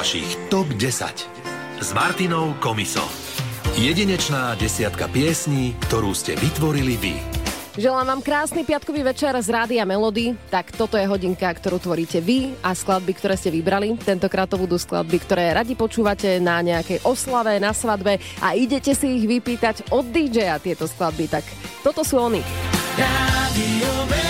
vašich TOP 10 s Martinou Komiso. Jedinečná desiatka piesní, ktorú ste vytvorili vy. Želám vám krásny piatkový večer z Rádia Melody. Tak toto je hodinka, ktorú tvoríte vy a skladby, ktoré ste vybrali. Tentokrát to budú skladby, ktoré radi počúvate na nejakej oslave, na svadbe a idete si ich vypýtať od DJ-a tieto skladby. Tak toto sú oni. Radio Melody.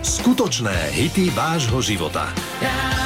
skutočné hity vášho života. Rádio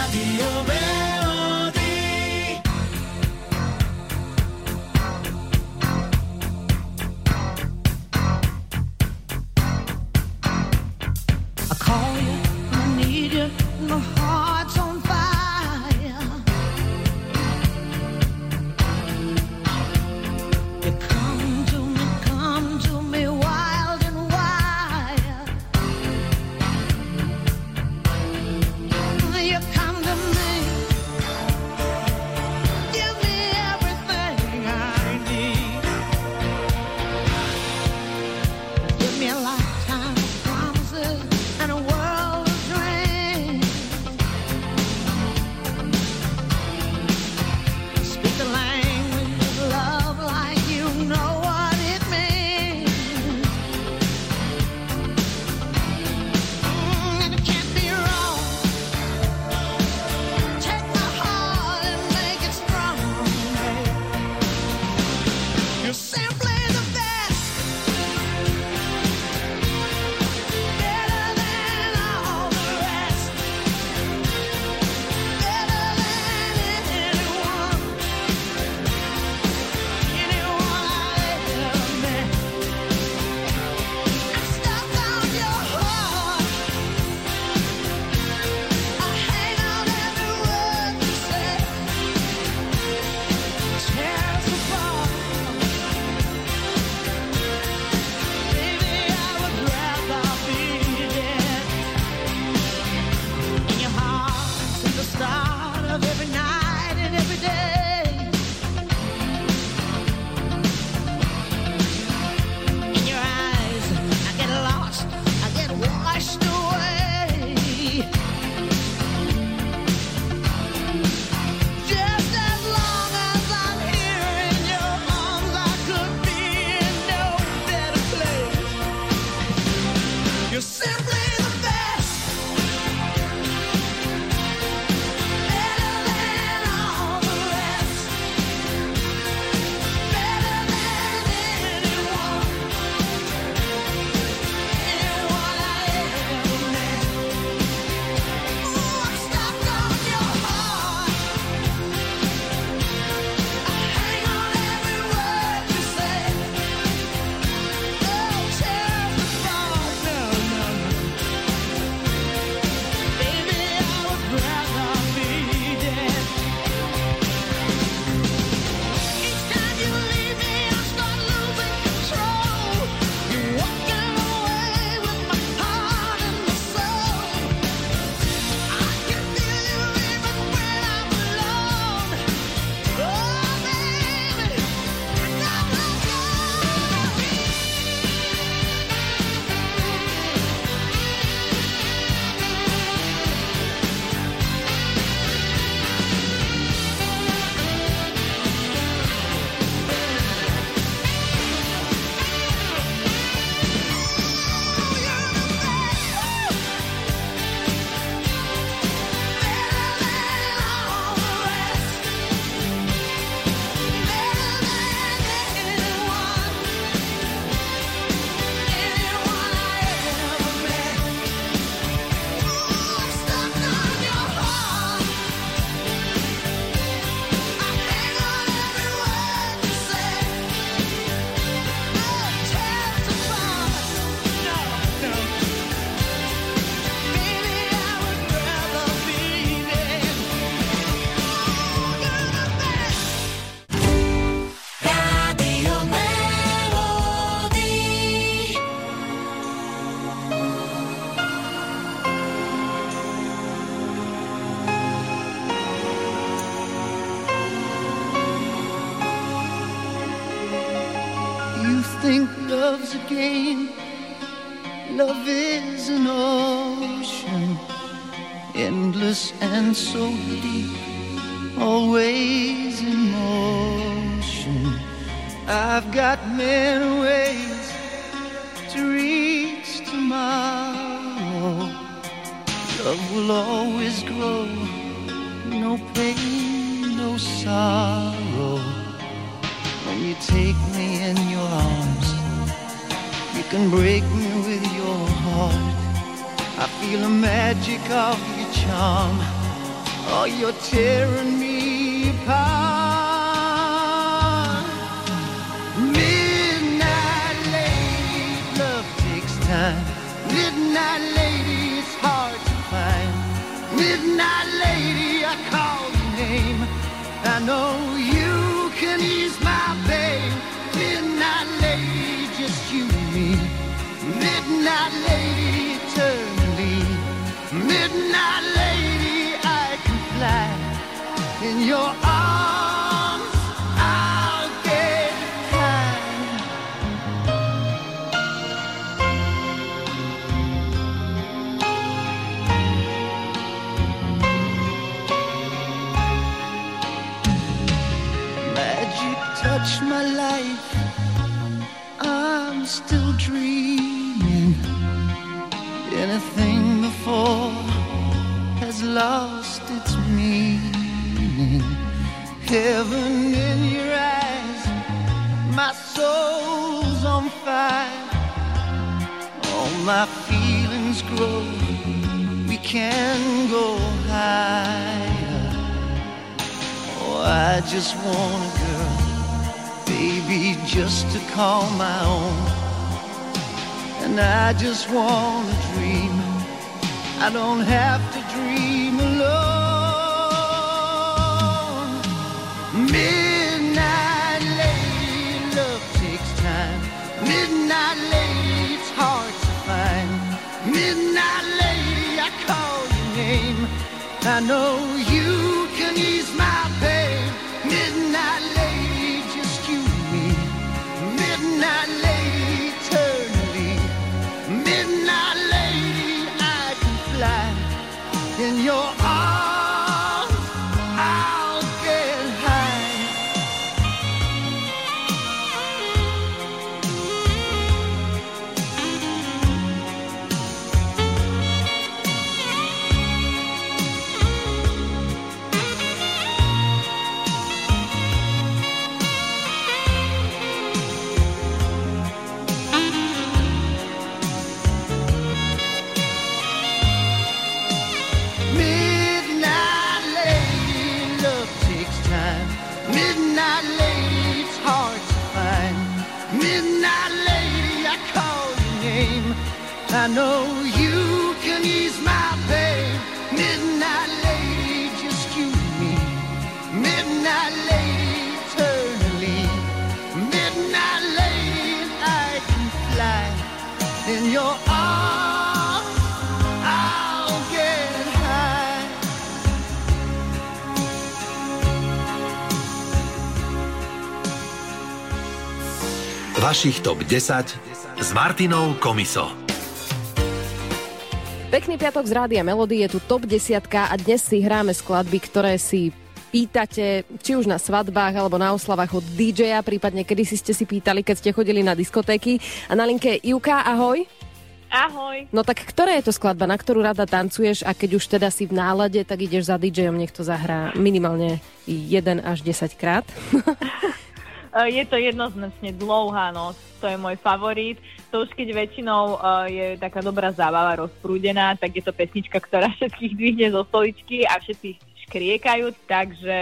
say think love's a game. Love is an ocean, endless and so deep, always in motion. I've got many ways to reach tomorrow. Love will always grow, no pain, no sorrow. You take me in your arms, you can break me with your heart. I feel the magic of your charm. Oh, you're tearing me apart. Midnight lady, love takes time. Midnight lady, it's hard to find. Midnight lady, I call your name. I know you can ease my pain. Midnight lady, just you and me. Midnight lady, eternally. Midnight lady, I can fly in your arms. Lost its meaning. Heaven in your eyes, my soul's on fire. All my feelings grow. We can go higher. Oh, I just want a girl, baby, just to call my own. And I just want to dream. I don't have to dream Midnight lady, love takes time. Midnight it's hard to find. Midnight lady, I call your name. I know you can ease my I know you can ease my pain. Midnight lady, just you and me. Midnight lady, eternally. Midnight lady, I can fly in your arms. I'll get high. Vašich top 10 s Martinou Komiso. Pekný piatok z Rádia Melody, je tu top 10 a dnes si hráme skladby, ktoré si pýtate, či už na svadbách alebo na oslavách od DJ-a, prípadne kedy si ste si pýtali, keď ste chodili na diskotéky. A na linke je Juka, ahoj. Ahoj. No tak ktorá je to skladba, na ktorú rada tancuješ a keď už teda si v nálade, tak ideš za DJ-om, nech to zahrá minimálne 1 až 10 krát. E, Je to jednoznačne dlouhá noc, to je môj favorit. To už keď väčšinou e, je taká dobrá zábava rozprúdená, tak je to pesnička, ktorá všetkých dvihne zo stoličky a všetci škriekajú, takže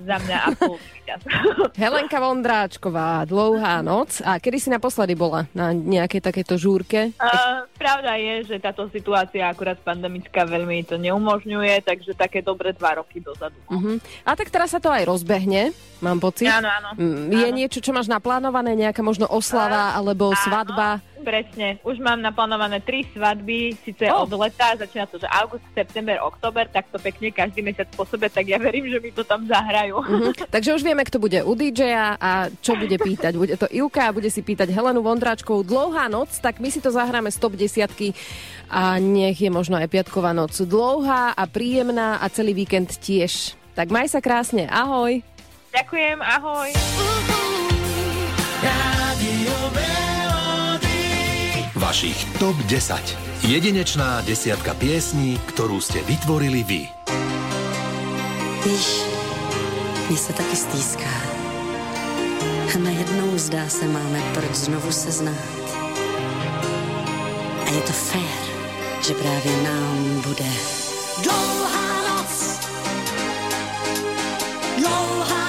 za mňa absolútny výťaz. Helenka Vondráčková, dlouhá noc. A kedy si naposledy bola na nejakej takéto žúrke? Uh, pravda je, že táto situácia akurát pandemická veľmi to neumožňuje, takže také dobre dva roky dozadu. Uh-huh. A tak teraz sa to aj rozbehne, mám pocit. Áno, áno. Je áno. niečo, čo máš naplánované, nejaká možno oslava uh, alebo áno. svadba? Presne, už mám naplánované tri svadby, síce oh. od leta, začína to, že august, september, október, tak to pekne každý mesiac po sebe, tak ja verím, že mi to tam zahrá spomínajú. Uh-huh. Mhm. Takže už vieme, kto bude u DJ-a a čo bude pýtať. Bude to Ilka a bude si pýtať Helenu Vondráčkovú Dlouhá noc, tak my si to zahráme z top desiatky a nech je možno aj piatková noc dlouhá a príjemná a celý víkend tiež. Tak maj sa krásne, ahoj. Ďakujem, ahoj. Vašich TOP 10. Jedinečná desiatka piesní, ktorú ste vytvorili vy. Ich Mně se taky stýská. A Najednou zdá se máme proč znovu se znát. A je to fér, že právě nám bude. Dlouhá noc, dlouhá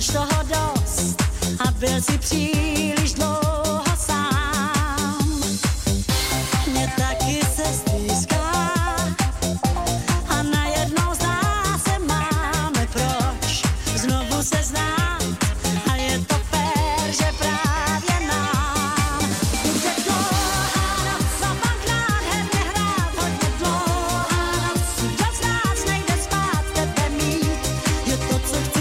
máš toho dost a byl si příliš dlouho sám. Mě taky se stýská a najednou zdá se máme proč znovu se znám a je to fér, že právě nám. Kde dlouhá noc za bankrát herně hrát, hodně dlouhá noc, kdo z nás nejde spát, tebe mít, je to, co chci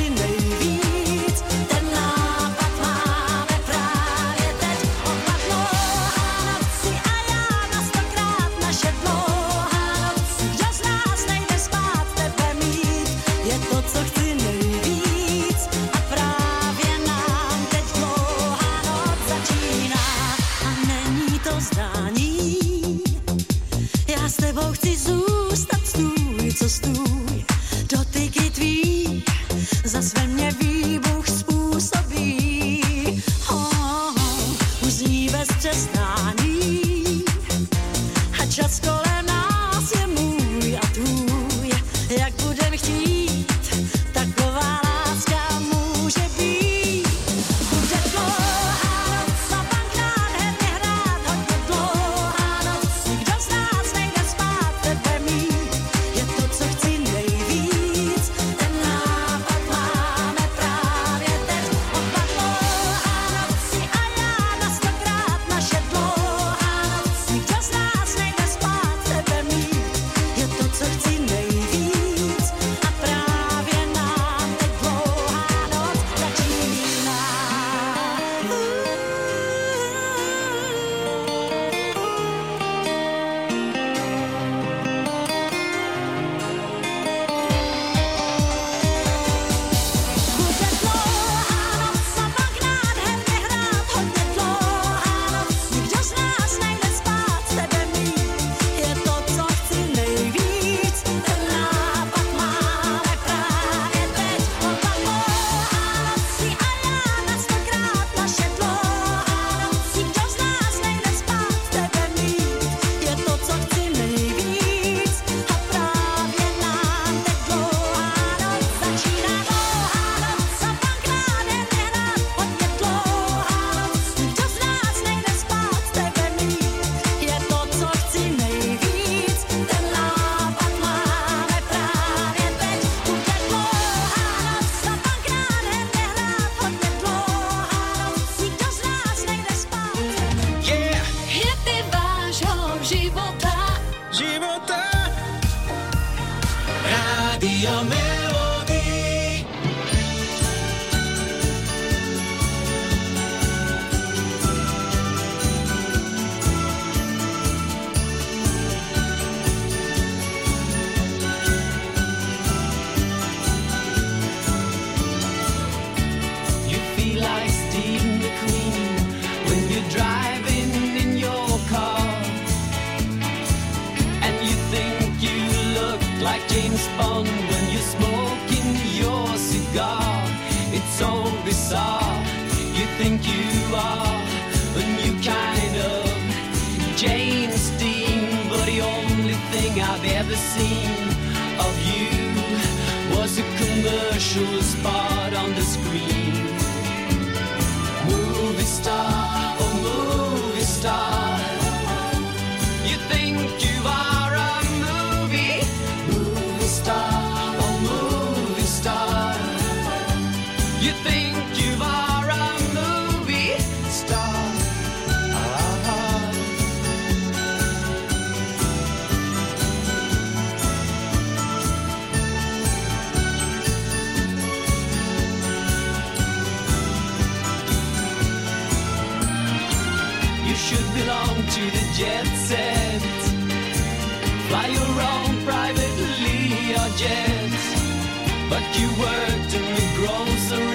special spot on the screen. But you worked in the grocery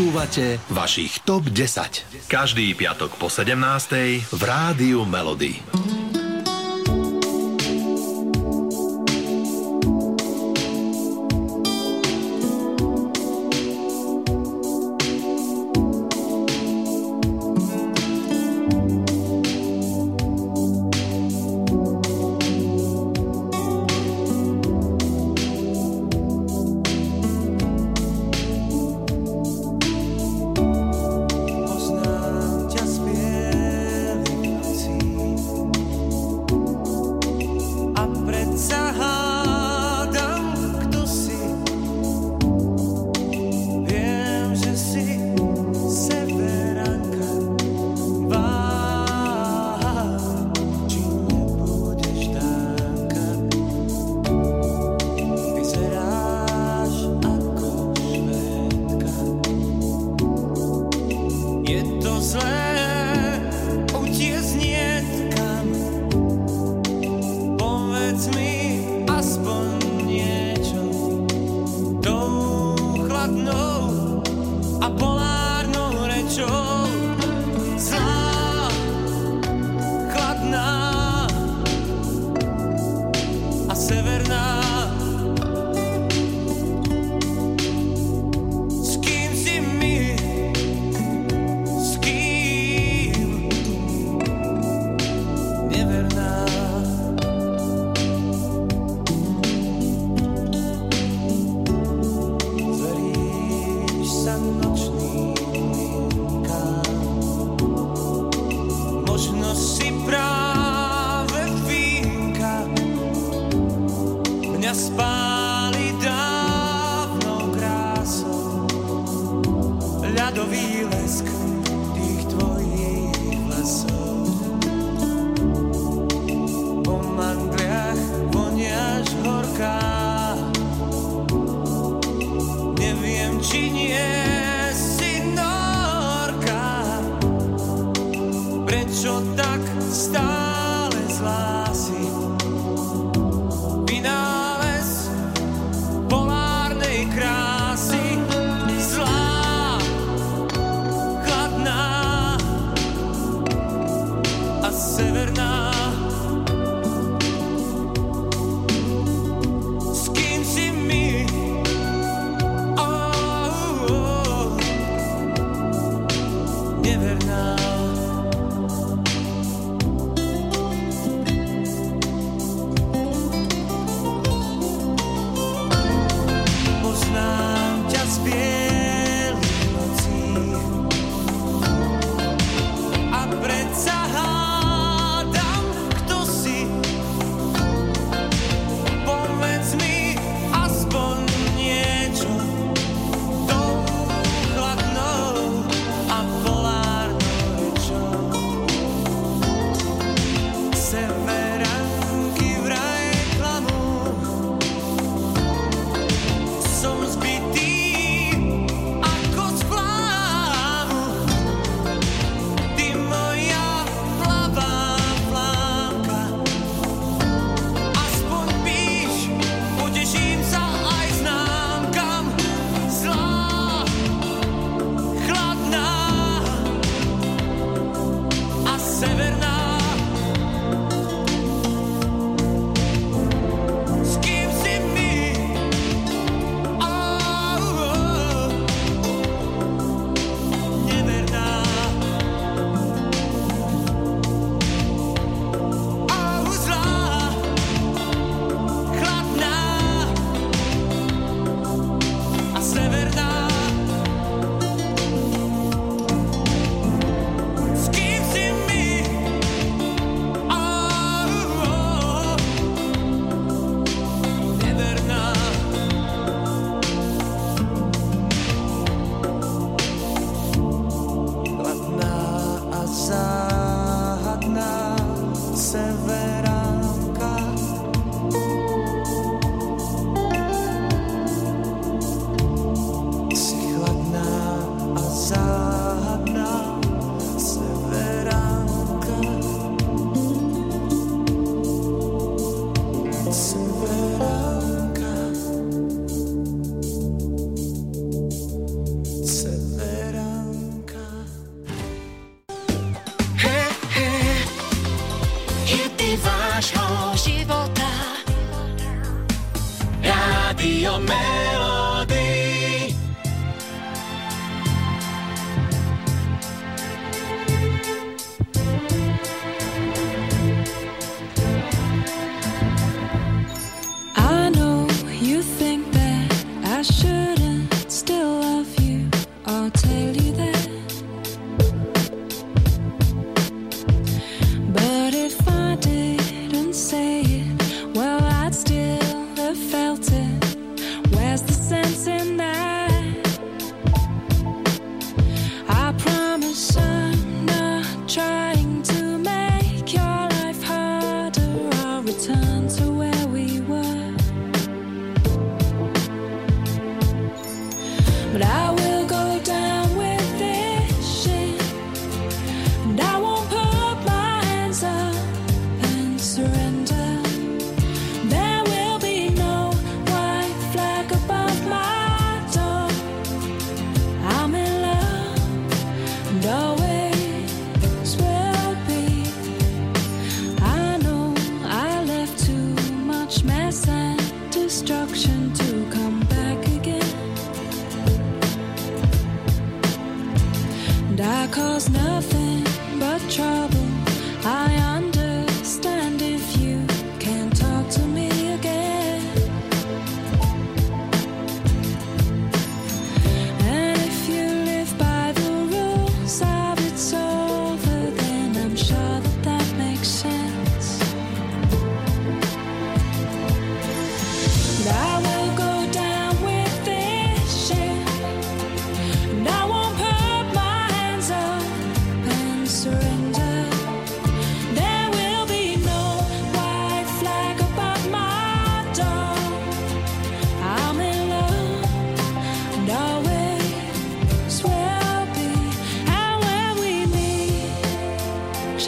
Počúvate vašich TOP 10. Každý piatok po 17. v Rádiu Melody.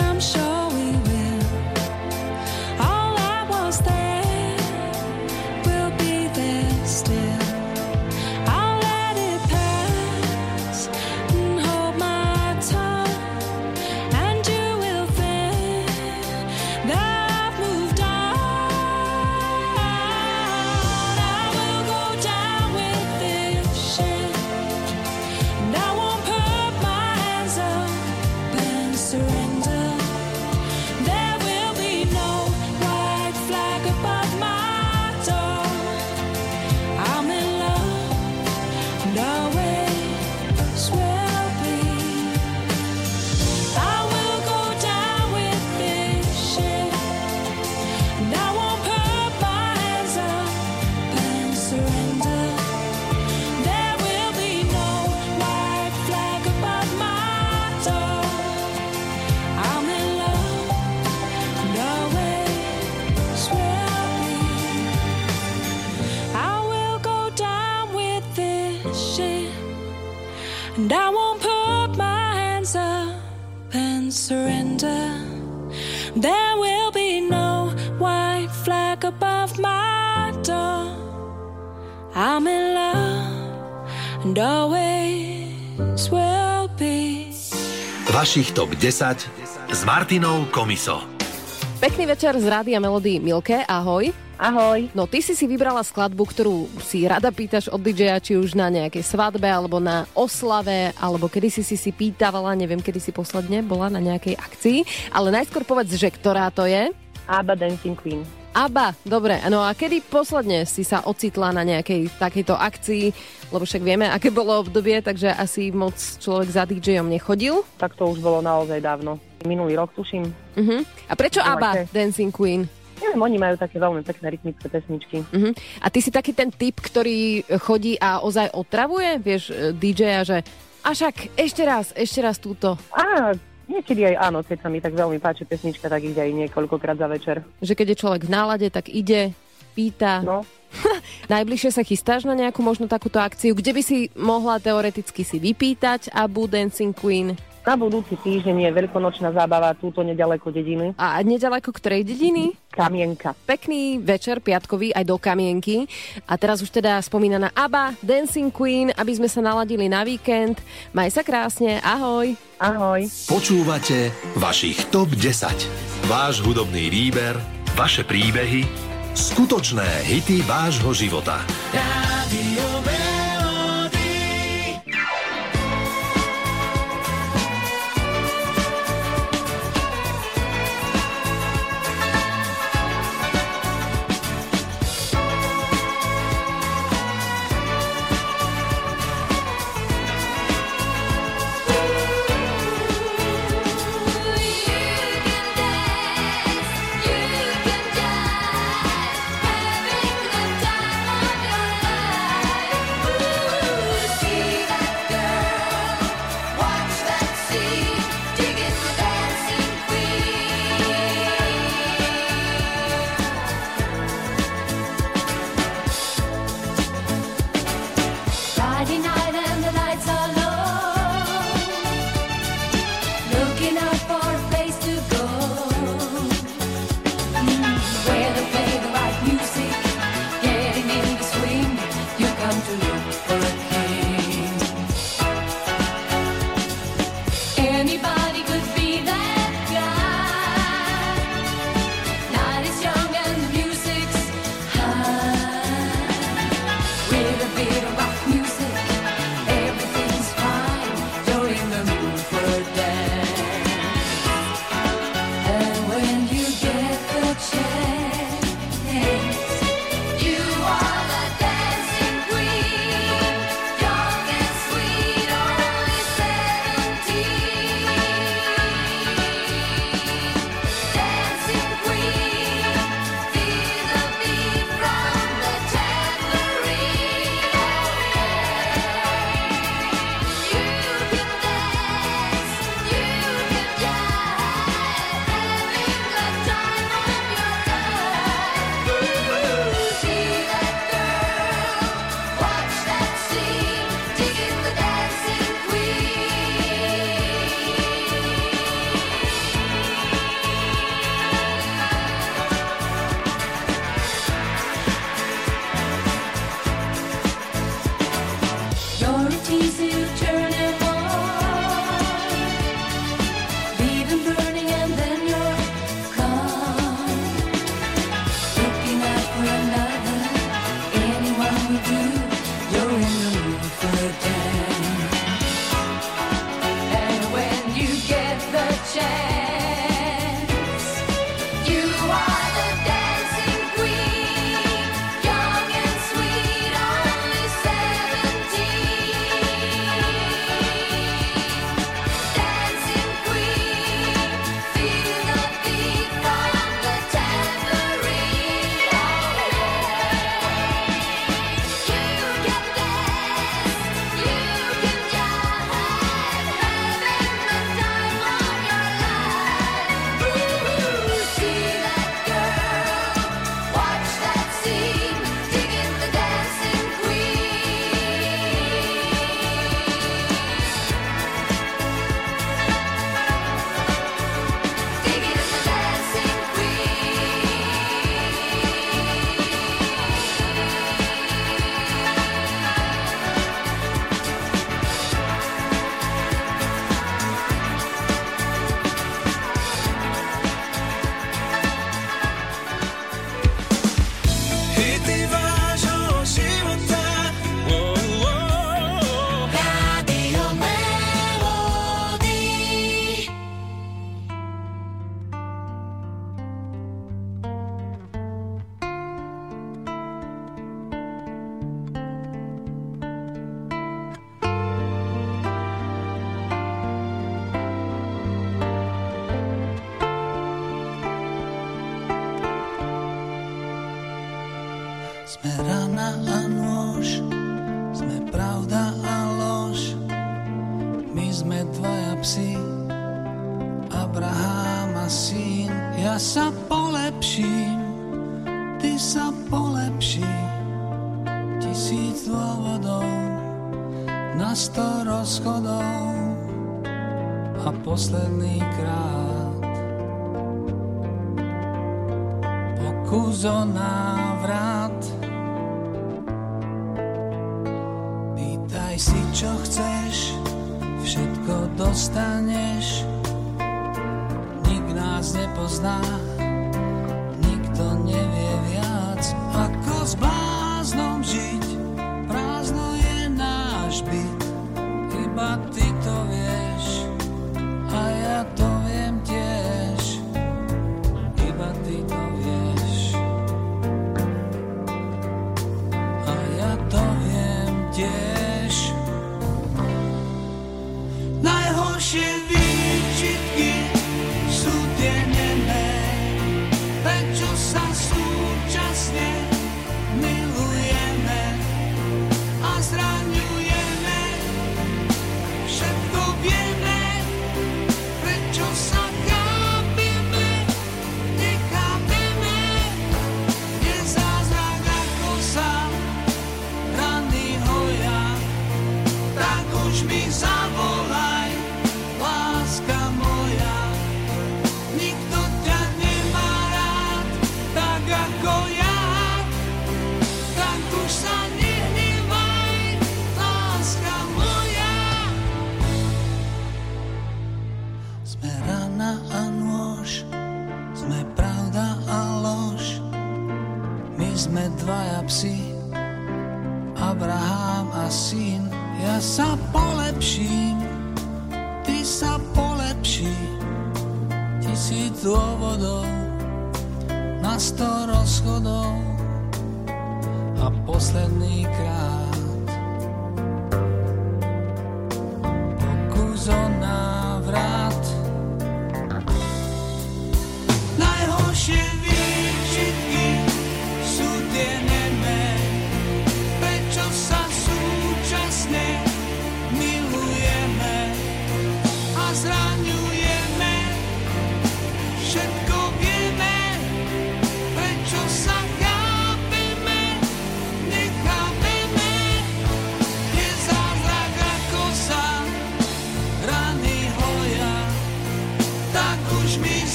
I'm sure Vašich top 10 s Martinou Komiso. Pekný večer z Rádia Melody Milke, ahoj. Ahoj. No ty si si vybrala skladbu, ktorú si rada pýtaš od DJ-a, či už na nejakej svadbe, alebo na oslave, alebo kedy si si si pýtavala, neviem, kedy si posledne bola na nejakej akcii. Ale najskôr povedz, že ktorá to je? Abba Dancing Queen. ABBA, dobre. No a kedy posledne si sa ocitla na nejakej takejto akcii? Lebo však vieme, aké bolo obdobie, takže asi moc človek za DJom nechodil. Tak to už bolo naozaj dávno. Minulý rok, tuším. Uh-huh. A prečo No, ABBA? Dancing Queen? Neviem, oni majú také veľmi pekné rytmické pesničky. Uh-huh. A ty si taký ten typ, ktorý chodí a ozaj otravuje, vieš, e, DJ-a, že a však ešte raz, ešte raz túto. Á, Niekedy aj áno, keď sa mi tak veľmi páči pesnička, tak ide aj niekoľkokrát za večer. Že keď je človek v nálade, tak ide, pýta. No. Najbližšie sa chystáš na nejakú možno takúto akciu, kde by si mohla teoreticky si vypýtať Abu Dancing Queen? Na budúci týždeň je veľkonočná zábava túto nedaleko dediny. A nedaleko ktorej dediny? Kamienka. Pekný večer piatkový aj do Kamienky. A teraz už teda spomínaná ABBA, Dancing Queen, aby sme sa naladili na víkend. Maj sa krásne, ahoj. Ahoj. Počúvate vašich TOP 10. Váš hudobný výber, vaše príbehy, skutočné hity vášho života. Rádio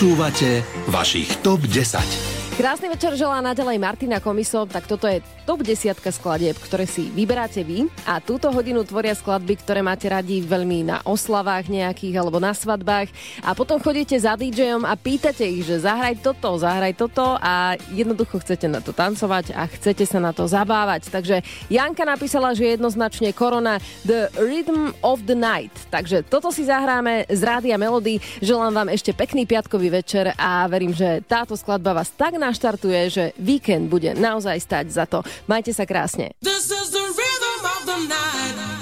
Počúvate vašich TOP 10. Krásny večer želá naďalej Martina Komiso, tak toto je top 10 skladieb, ktoré si vyberáte vy a túto hodinu tvoria skladby, ktoré máte radi veľmi na oslavách nejakých alebo na svadbách a potom chodíte za DJom a pýtate ich, že zahraj toto, zahraj toto a jednoducho chcete na to tancovať a chcete sa na to zabávať. Takže Janka napísala, že jednoznačne korona The Rhythm of the Night. Takže toto si zahráme z Rádia Melody. Želám vám ešte pekný piatkový večer a verím, že táto skladba vás tak naštartuje, že víkend bude naozaj stať za to. Majte sa krásne. This is the rhythm of the night.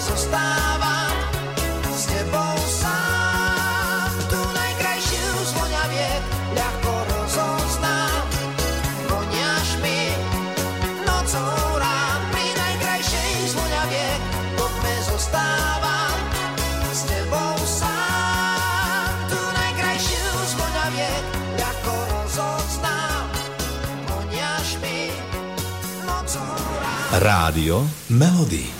Zostávam s tebou sám. Tu najkrajšiu z voňaviek ľahko rozoznám. Mi nocou rán pri najkrajšej z voňaviek po tme zostávam s tebou sám. Tu najkrajšiu z voňaviek ľahko rozoznám. Mi. Rádio Melody.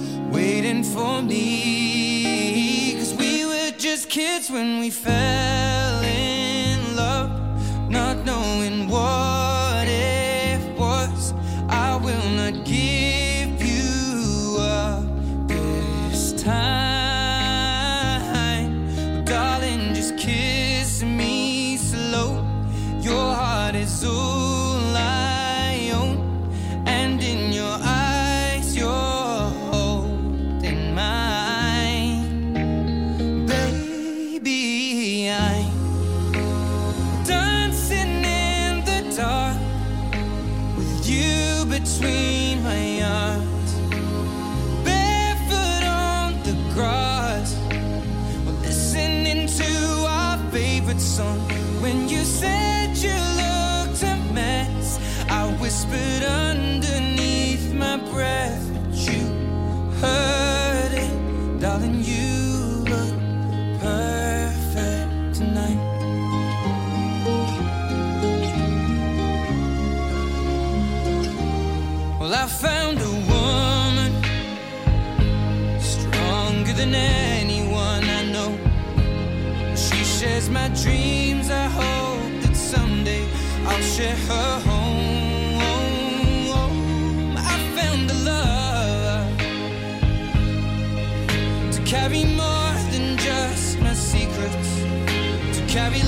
waiting for me. Cause we were just kids when we fell in love, not knowing what between my arms, barefoot on the grass. We're listening to our favorite song. When you said you looked a mess, I whispered underneath my breath, but you heard Her home. I found love to carry more than just my secrets, to carry